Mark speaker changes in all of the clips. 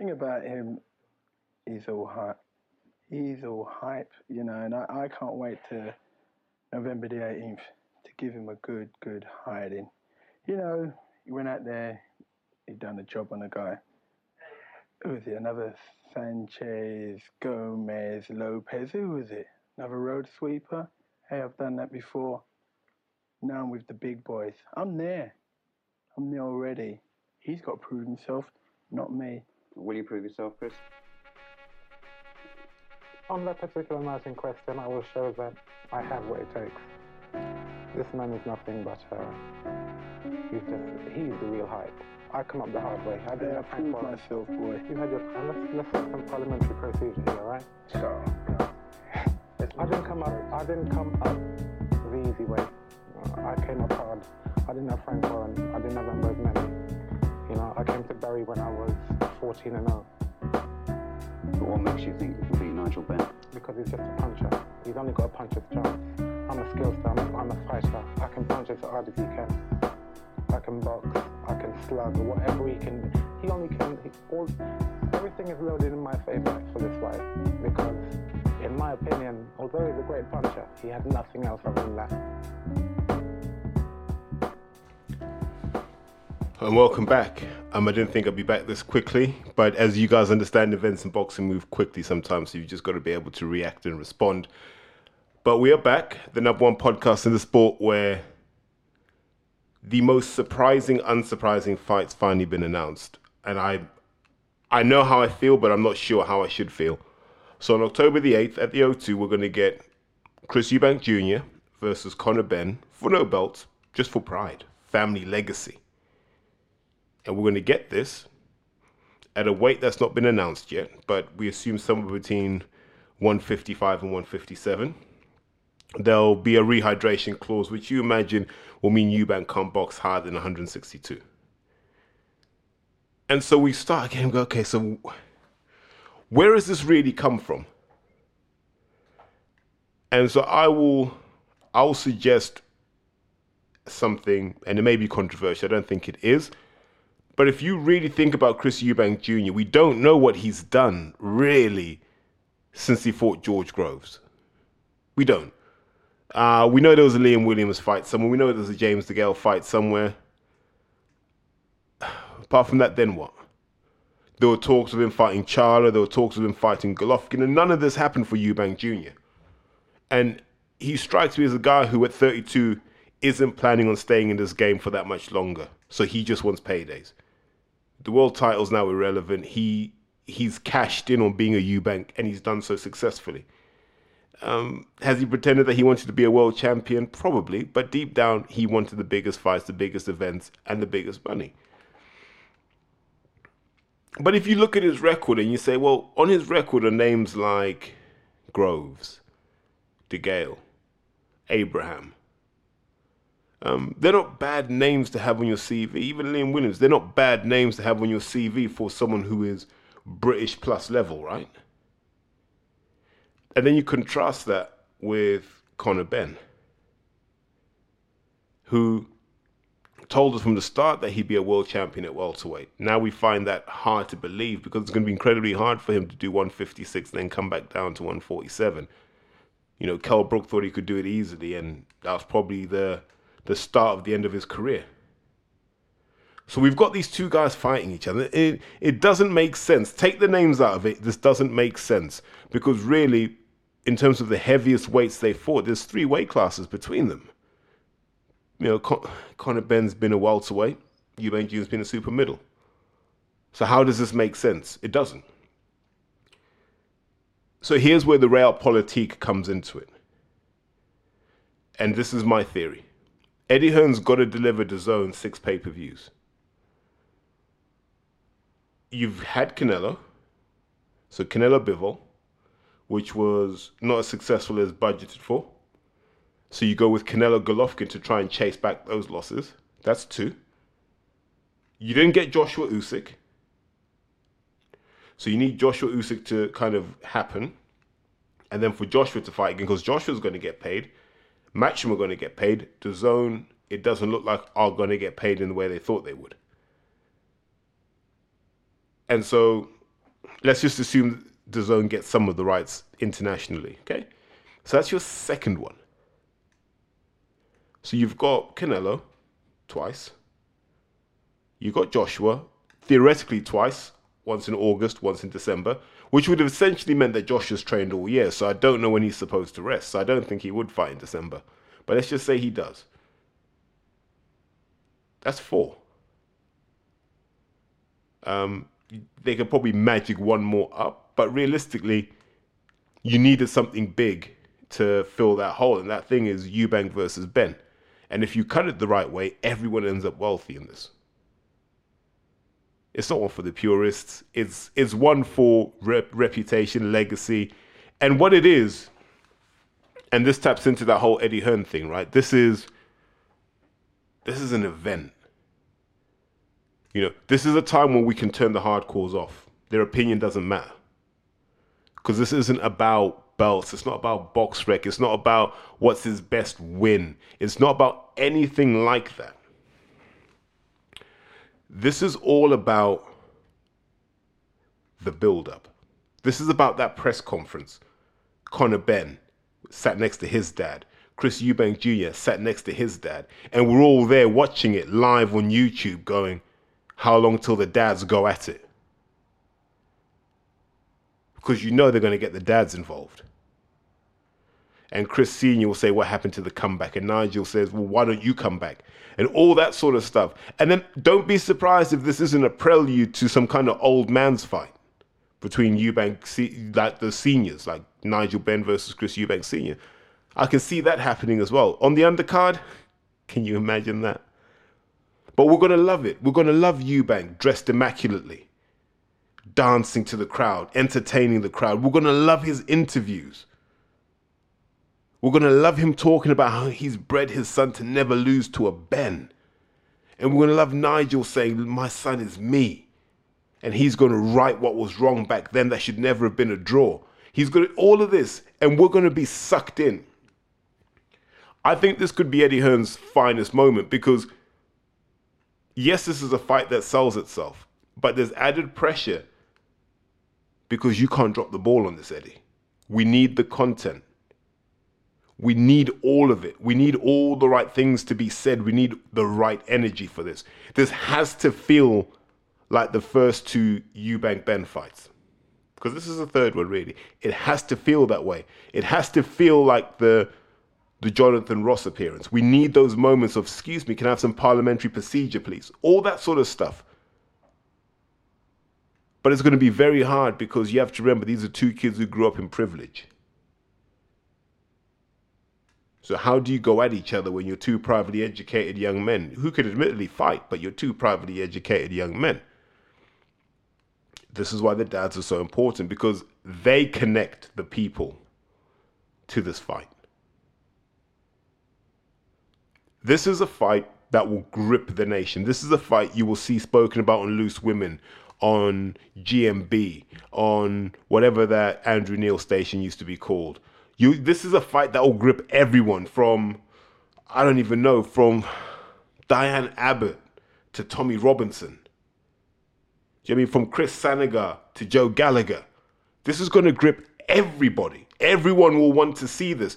Speaker 1: thing about him, is all hype. He's all hype, you know, and I, I can't wait to November the 18th to give him a good, good hiding. You know, he went out there, he done a job on a guy. Who was it? Another Sanchez, Gomez, Lopez. Who was it? Another road sweeper? Hey, I've done that before. Now I'm with the big boys. I'm there. I'm there already. He's got to prove himself, not me.
Speaker 2: Will you prove yourself, Chris?
Speaker 3: On that particular night in question, I will show that I have what it takes. This man is nothing but uh, he's just he's the real hype. I come up the hard way. I didn't
Speaker 1: I
Speaker 3: have time
Speaker 1: proved
Speaker 3: for
Speaker 1: myself, boy.
Speaker 3: You had your time. Let's let's have some parliamentary procedure here, right?
Speaker 1: So,
Speaker 3: I didn't come up. I didn't come up the easy way. Uh, I came up hard. I didn't have Frank Warren. I didn't have Ambrose Mendy. You know, I came to Bury when I was 14 and 0
Speaker 2: But what makes you think you can beat Nigel Benn?
Speaker 3: because he's just a puncher. He's only got a puncher's chance. I'm a skillster. I'm a, I'm a fighter. I can punch as hard as he can. I can box. I can slug. Whatever he can. He only can. He, all everything is loaded in my favour for this fight because, in my opinion, although he's a great puncher, he had nothing else other than that.
Speaker 4: And welcome back. Um, I didn't think I'd be back this quickly, but as you guys understand, events in boxing move quickly sometimes, so you've just got to be able to react and respond. But we are back, the number one podcast in the sport where the most surprising, unsurprising fights finally been announced, and I, I know how I feel, but I'm not sure how I should feel. So on October the eighth at the O2, we're going to get Chris Eubank Jr. versus Conor Benn for no belt, just for pride, family legacy and we're going to get this at a weight that's not been announced yet, but we assume somewhere between 155 and 157. There'll be a rehydration clause, which you imagine will mean Eubank can't box higher than 162. And so we start again go, okay, so where has this really come from? And so I will, I will suggest something, and it may be controversial. I don't think it is. But if you really think about Chris Eubank Jr., we don't know what he's done really since he fought George Groves. We don't. Uh, we know there was a Liam Williams fight somewhere. We know there was a James DeGale fight somewhere. Apart from that, then what? There were talks of him fighting Charlo. There were talks of him fighting Golovkin, and none of this happened for Eubank Jr. And he strikes me as a guy who, at 32, isn't planning on staying in this game for that much longer. So he just wants paydays. The world title's now irrelevant. He he's cashed in on being a Eubank, and he's done so successfully. Um, has he pretended that he wanted to be a world champion? Probably, but deep down, he wanted the biggest fights, the biggest events, and the biggest money. But if you look at his record and you say, well, on his record are names like Groves, DeGale, Abraham. Um, they're not bad names to have on your CV. Even Liam Williams, they're not bad names to have on your CV for someone who is British plus level, right? And then you contrast that with Conor Benn, who told us from the start that he'd be a world champion at welterweight. Now we find that hard to believe because it's going to be incredibly hard for him to do 156 and then come back down to 147. You know, Kell Brook thought he could do it easily, and that was probably the the start of the end of his career. So we've got these two guys fighting each other. It, it doesn't make sense. Take the names out of it. This doesn't make sense because really, in terms of the heaviest weights they fought, there's three weight classes between them. You know, Con- Conor Benn's been a welterweight. Eubank Jr.'s been a super middle. So how does this make sense? It doesn't. So here's where the realpolitik comes into it. And this is my theory. Eddie Hearn's got to deliver the zone six pay per views. You've had Canelo, so Canelo Bivol, which was not as successful as budgeted for. So you go with Canelo Golovkin to try and chase back those losses. That's two. You didn't get Joshua Usyk. So you need Joshua Usyk to kind of happen. And then for Joshua to fight again, because Joshua's going to get paid. Matchroom are going to get paid. DAZN, it doesn't look like are going to get paid in the way they thought they would. And so let's just assume DAZN gets some of the rights internationally. Okay, so that's your second one. So you've got Canelo twice. You've got Joshua theoretically twice, once in August, once in December, which would have essentially meant that Joshua's trained all year. So I don't know when he's supposed to rest. So I don't think he would fight in December. But let's just say he does. That's four. Um, they could probably magic one more up, but realistically, you needed something big to fill that hole, and that thing is Eubank versus Ben. And if you cut it the right way, everyone ends up wealthy in this. It's not one for the purists. It's it's one for rep, reputation, legacy, and what it is. And this taps into that whole Eddie Hearn thing, right? This is this is an event. You know, this is a time when we can turn the hardcores off. Their opinion doesn't matter. Because this isn't about belts. It's not about BoxRec. It's not about what's his best win. It's not about anything like that. This is all about the build up. This is about that press conference. Conor Benn sat next to his dad. Chris Eubank Jr. sat next to his dad. And we're all there watching it live on YouTube going, how long till the dads go at it? Because you know they're going to get the dads involved. And Chris Sr. will say, What happened to the comeback? And Nigel says, Well, why don't you come back? And all that sort of stuff. And then don't be surprised if this isn't a prelude to some kind of old man's fight between Eubank, like the seniors, like Nigel Benn versus Chris Eubank Sr. I can see that happening as well. On the undercard, can you imagine that? But we're going to love it. We're going to love Eubank dressed immaculately, dancing to the crowd, entertaining the crowd. We're going to love his interviews. We're going to love him talking about how he's bred his son to never lose to a Benn. And we're going to love Nigel saying, My son is me. And he's going to right what was wrong back then that should never have been a draw. He's going to, all of this, and we're going to be sucked in. I think this could be Eddie Hearn's finest moment because, yes, this is a fight that sells itself, but there's added pressure because you can't drop the ball on this, Eddie. We need the content. We need all of it. We need all the right things to be said. We need the right energy for this. This has to feel like the first two Eubank Benn fights. Because this is the third one, really. It has to feel that way. It has to feel like the the Jonathan Ross appearance. We need those moments of, excuse me, can I have some parliamentary procedure, please? All that sort of stuff. But it's going to be very hard because you have to remember these are two kids who grew up in privilege. So how do you go at each other when you're two privately educated young men who could admittedly fight, but you're two privately educated young men? This is why the dads are so important because they connect the people to this fight. This is a fight that will grip the nation. This is a fight you will see spoken about on Loose Women, on GMB, on whatever that Andrew Neil station used to be called. You, this is a fight that will grip everyone from, I don't even know, from Diane Abbott to Tommy Robinson. Do you know I mean from Chris Sanigar to Joe Gallagher? This is going to grip everybody. Everyone will want to see this.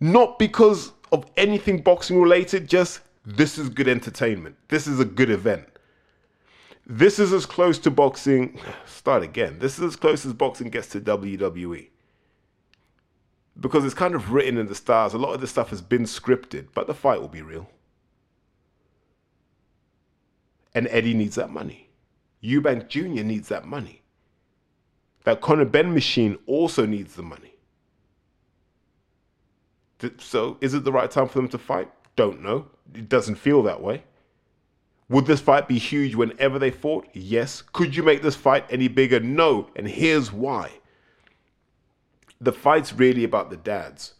Speaker 4: Not because of anything boxing related, just this is good entertainment. This is a good event. This is as close to boxing, start again. This is as close as boxing gets to WWE because it's kind of written in the stars. A lot of the stuff has been scripted, but the fight will be real. And Eddie needs that money. Eubank Jr. needs that money. That Conor Benn machine also needs the money. So, is it the right time for them to fight? Don't know. It doesn't feel that way. Would this fight be huge whenever they fought? Yes. Could you make this fight any bigger? No. And here's why the fight's really about the dads.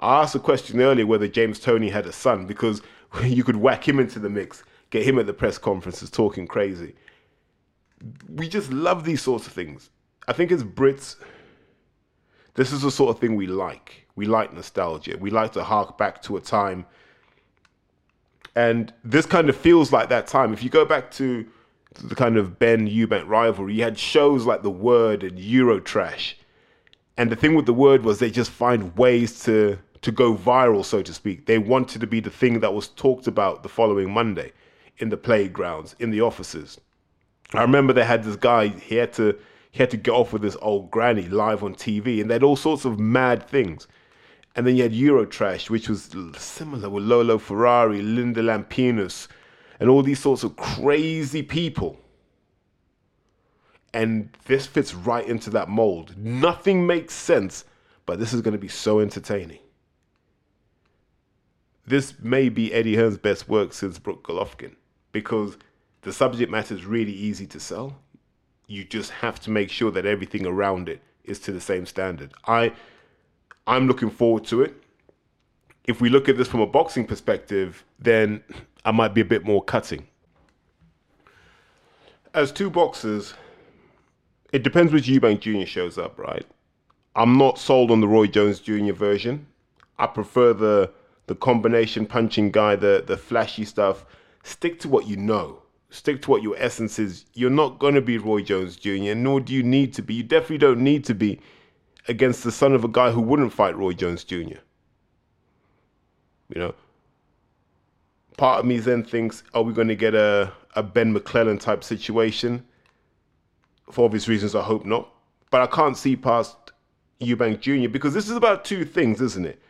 Speaker 4: I asked a question earlier whether James Toney had a son because you could whack him into the mix, get him at the press conferences talking crazy. We just love these sorts of things. I think as Brits, this is the sort of thing we like. We like nostalgia. We like to hark back to a time. And this kind of feels like that time. If you go back to the kind of Benn Eubank rivalry, you had shows like The Word and Eurotrash. And the thing with The Word was they just find ways to to go viral, so to speak. They wanted to be the thing that was talked about the following Monday in the playgrounds, in the offices. I remember they had this guy, he had to he had to get off with this old granny live on TV, and they had all sorts of mad things. And then you had Eurotrash, which was similar with Lolo Ferrari, Linda Lampinis, and all these sorts of crazy people. And this fits right into that mold. Nothing makes sense, but this is going to be so entertaining. This may be Eddie Hearn's best work since Brook Golovkin because the subject matter is really easy to sell. You just have to make sure that everything around it is to the same standard. I I'm looking forward to it. If we look at this from a boxing perspective, then I might be a bit more cutting. As two boxers, it depends which Eubank Jr. shows up, right? I'm not sold on the Roy Jones Jr. version. I prefer the the combination punching guy, the the flashy stuff. Stick to what you know. Stick to what your essence is. You're not gonna be Roy Jones Jr., nor do you need to be. You definitely don't need to be against the son of a guy who wouldn't fight Roy Jones Jr. You know, part of me then thinks, are we going to get a, a Benn McClellan type situation? For obvious reasons, I hope not. But I can't see past Eubank Jr. because this is about two things, isn't it?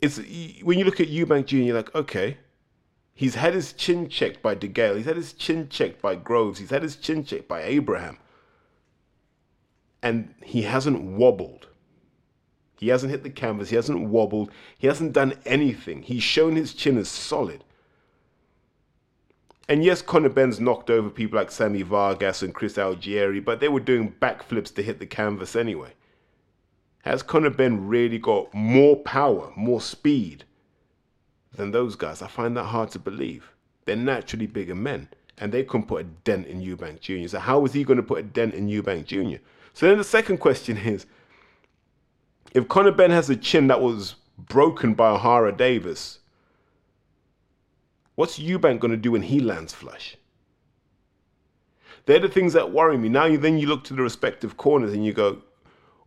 Speaker 4: It's when you look at Eubank Jr., you're like, okay, he's had his chin checked by DeGale, he's had his chin checked by Groves, he's had his chin checked by Abraham and he hasn't wobbled. He hasn't hit the canvas, he hasn't wobbled, he hasn't done anything. He's shown his chin is solid. And yes, Conor Benn's knocked over people like Sammy Vargas and Chris Algieri, but they were doing backflips to hit the canvas anyway. Has Conor Benn really got more power, more speed than those guys? I find that hard to believe. They're naturally bigger men, and they couldn't put a dent in Eubank Jr. So how is he going to put a dent in Eubank Jr.? So then the second question is if Conor Benn has a chin that was broken by Ohara Davies, what's Eubank going to do when he lands flush? They're the things that worry me. Now you then you look to the respective corners and you go,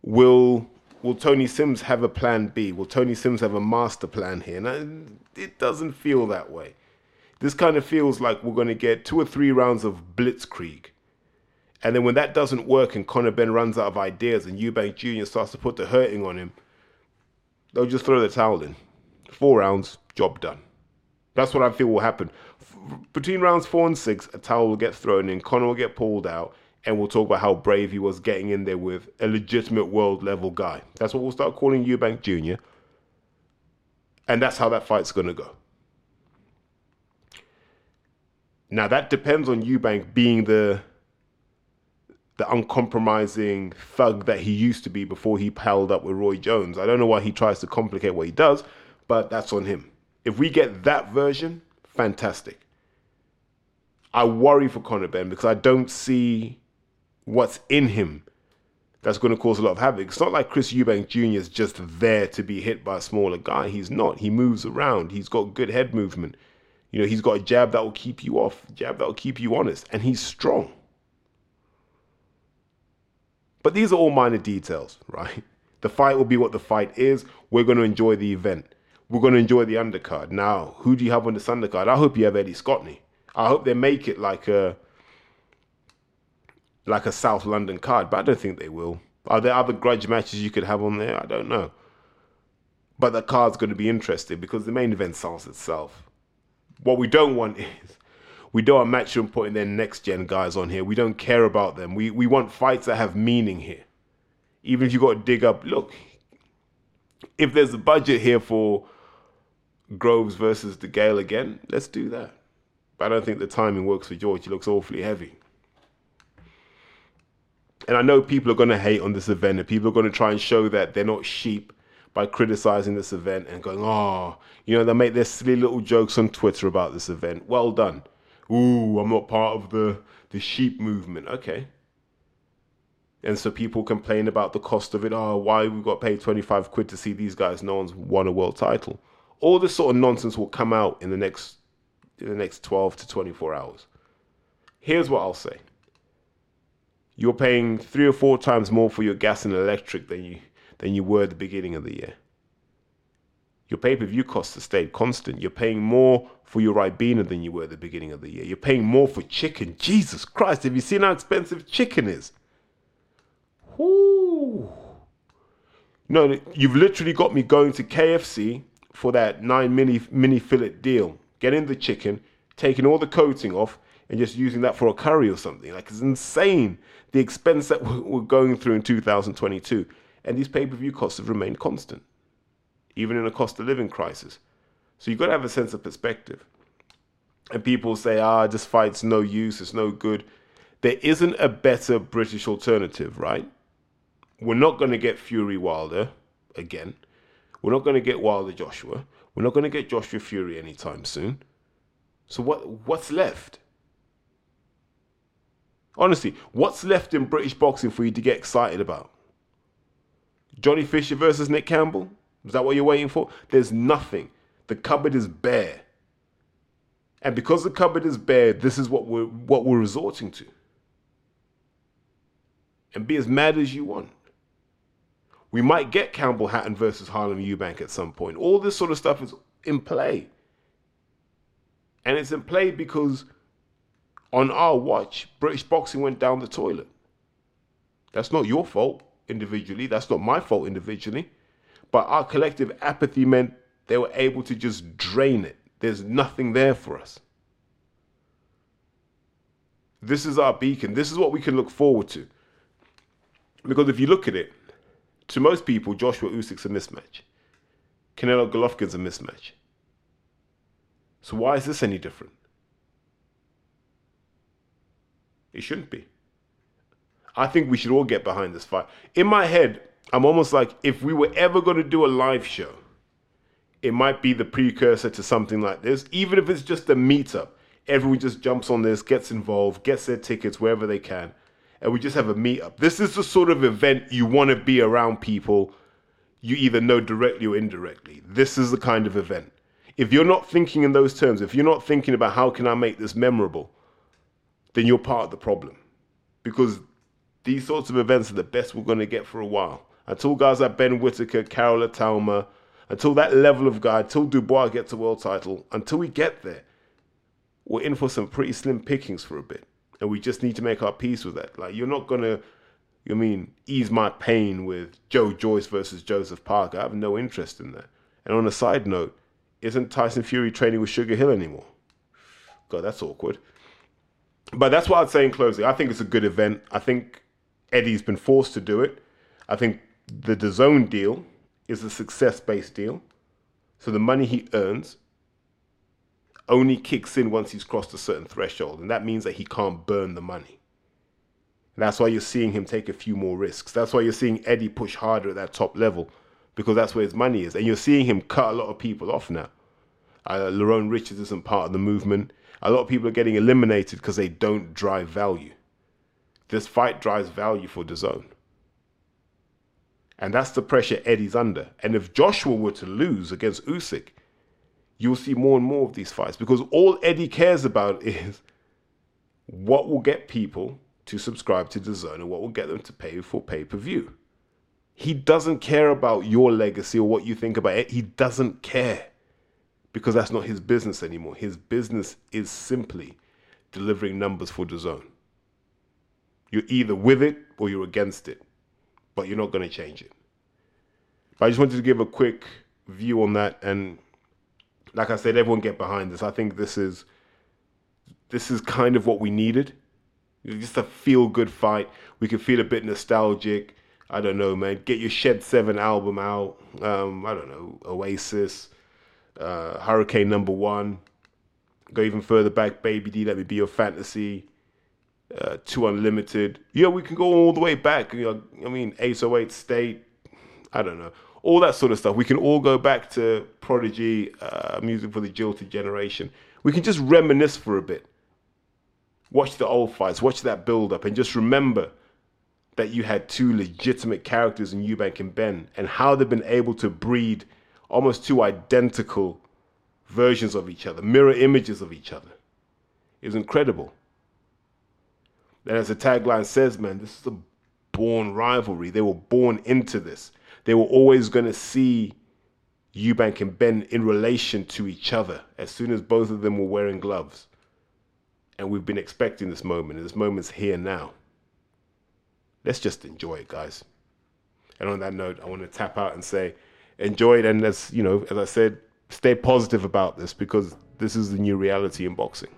Speaker 4: will will Tony Sims have a plan B? Will Tony Sims have a master plan here? And it doesn't feel that way. This kind of feels like we're going to get two or three rounds of blitzkrieg and then when that doesn't work and Conor Benn runs out of ideas and Eubank Jr. starts to put the hurting on him, they'll just throw the towel in. Four rounds, job done. That's what I feel will happen. Between rounds four and six, a towel will get thrown in, Conor will get pulled out, and we'll talk about how brave he was getting in there with a legitimate world level guy. That's what we'll start calling Eubank Jr. And that's how that fight's going to go. Now, that depends on Eubank being the the uncompromising thug that he used to be before he palled up with Roy Jones. I don't know why he tries to complicate what he does, but that's on him. If we get that version, fantastic. I worry for Conor Benn because I don't see what's in him that's going to cause a lot of havoc. It's not like Chris Eubank Jr. is just there to be hit by a smaller guy. He's not. He moves around. He's got good head movement. You know, he's got a jab that will keep you off, jab that will keep you honest, and he's strong. But these are all minor details, right? The fight will be what the fight is. We're going to enjoy the event. We're going to enjoy the undercard. Now, who do you have on this undercard? I hope you have Eddie Scottney. I hope they make it like a like a South London card, but I don't think they will. Are there other grudge matches you could have on there? I don't know. But the card's going to be interesting because the main event sells itself. What we don't want is we don't want Matchroom putting their next gen guys on here. We don't care about them. We we want fights that have meaning here. Even if you got to dig up, look, if there's a budget here for Groves versus DeGale again, let's do that. But I don't think the timing works for George. He looks awfully heavy. And I know people are going to hate on this event and people are going to try and show that they're not sheep by criticizing this event and going, oh, you know, they make their silly little jokes on Twitter about this event. Well done ooh, I'm not part of the, the sheep movement. Okay. And so people complain about the cost of it. Oh, why we got paid 25 quid to see these guys? No one's won a world title. All this sort of nonsense will come out in the next in the next 12 to 24 hours. Here's what I'll say. You're paying three or four times more for your gas and electric than you than you were at the beginning of the year. Your pay-per-view costs have stayed constant. You're paying more for your Ribena than you were at the beginning of the year. You're paying more for chicken. Jesus Christ, have you seen how expensive chicken is? Whoo. No, you've literally got me going to KFC for that nine mini mini fillet deal. Getting the chicken, taking all the coating off, and just using that for a curry or something. Like it's insane the expense that we're going through in 2022. And these pay per view costs have remained constant, even in a cost of living crisis. So you've got to have a sense of perspective. And people say, ah, this fight's no use, it's no good. There isn't a better British alternative, right? We're not going to get Fury Wilder again. We're not going to get Wilder Joshua. We're not going to get Joshua Fury anytime soon. So what what's left? Honestly, what's left in British boxing for you to get excited about? Johnny Fisher versus Nick Campbell? Is that what you're waiting for? There's nothing. The cupboard is bare. And because the cupboard is bare, this is what we're what we're resorting to. And be as mad as you want. We might get Campbell Hatton versus Harlem Eubank at some point. All this sort of stuff is in play. And it's in play because on our watch, British boxing went down the toilet. That's not your fault individually. That's not my fault individually. But our collective apathy meant they were able to just drain it. There's nothing there for us. This is our beacon. This is what we can look forward to. Because if you look at it, to most people, Joshua Usyk's a mismatch. Canelo Golovkin's a mismatch. So why is this any different? It shouldn't be. I think we should all get behind this fight. In my head, I'm almost like if we were ever going to do a live show, it might be the precursor to something like this, even if it's just a meetup. Everyone just jumps on this, gets involved, gets their tickets wherever they can, and we just have a meetup. This is the sort of event you want to be around people you either know directly or indirectly. This is the kind of event. If you're not thinking in those terms, if you're not thinking about how can I make this memorable, then you're part of the problem. Because these sorts of events are the best we're going to get for a while. Until guys like Ben Whitaker, Karol Itauma, until that level of guy, until Dubois gets a world title, until we get there, we're in for some pretty slim pickings for a bit. And we just need to make our peace with that. Like, you're not to, you mean, ease my pain with Joe Joyce versus Joseph Parker. I have no interest in that. And on a side note, isn't Tyson Fury training with Sugar Hill anymore? God, that's awkward. But that's what I'd say in closing. I think it's a good event. I think Eddie's been forced to do it. I think the DAZN deal is a success-based deal. So the money he earns only kicks in once he's crossed a certain threshold, and that means that he can't burn the money. That's why you're seeing him take a few more risks. That's why you're seeing Eddie push harder at that top level because that's where his money is. And you're seeing him cut a lot of people off now. Uh, Lerone Richards isn't part of the movement. A lot of people are getting eliminated because they don't drive value. This fight drives value for DAZN. And that's the pressure Eddie's under. And if Joshua were to lose against Usyk, you'll see more and more of these fights because all Eddie cares about is what will get people to subscribe to DAZN and what will get them to pay for pay per view. He doesn't care about your legacy or what you think about it. He doesn't care because that's not his business anymore. His business is simply delivering numbers for DAZN. You're either with it or you're against it, but you're not going to change it. I just wanted to give a quick view on that and like I said, everyone get behind this. I think this is this is kind of what we needed. Just a feel good fight. We can feel a bit nostalgic. I don't know, man. Get your Shed Seven album out. Um, I don't know, Oasis, uh, Hurricane Number One. Go even further back, Baby D. Let me be your fantasy. Uh, Two Unlimited. Yeah, we can go all the way back. You know, I mean, 808 State. I don't know all that sort of stuff. We can all go back to Prodigy, uh, music for the jilted generation. We can just reminisce for a bit. Watch the old fights, watch that build up, and just remember that you had two legitimate characters in Eubank and Benn and how they've been able to breed almost two identical versions of each other, mirror images of each other. It was incredible. And as the tagline says, man, this is a born rivalry. They were born into this. They were always going to see Eubank and Benn in relation to each other as soon as both of them were wearing gloves. And we've been expecting this moment, and this moment's here now. Let's just enjoy it, guys. And on that note, I want to tap out and say, enjoy it. And as you know, as I said, stay positive about this because this is the new reality in boxing.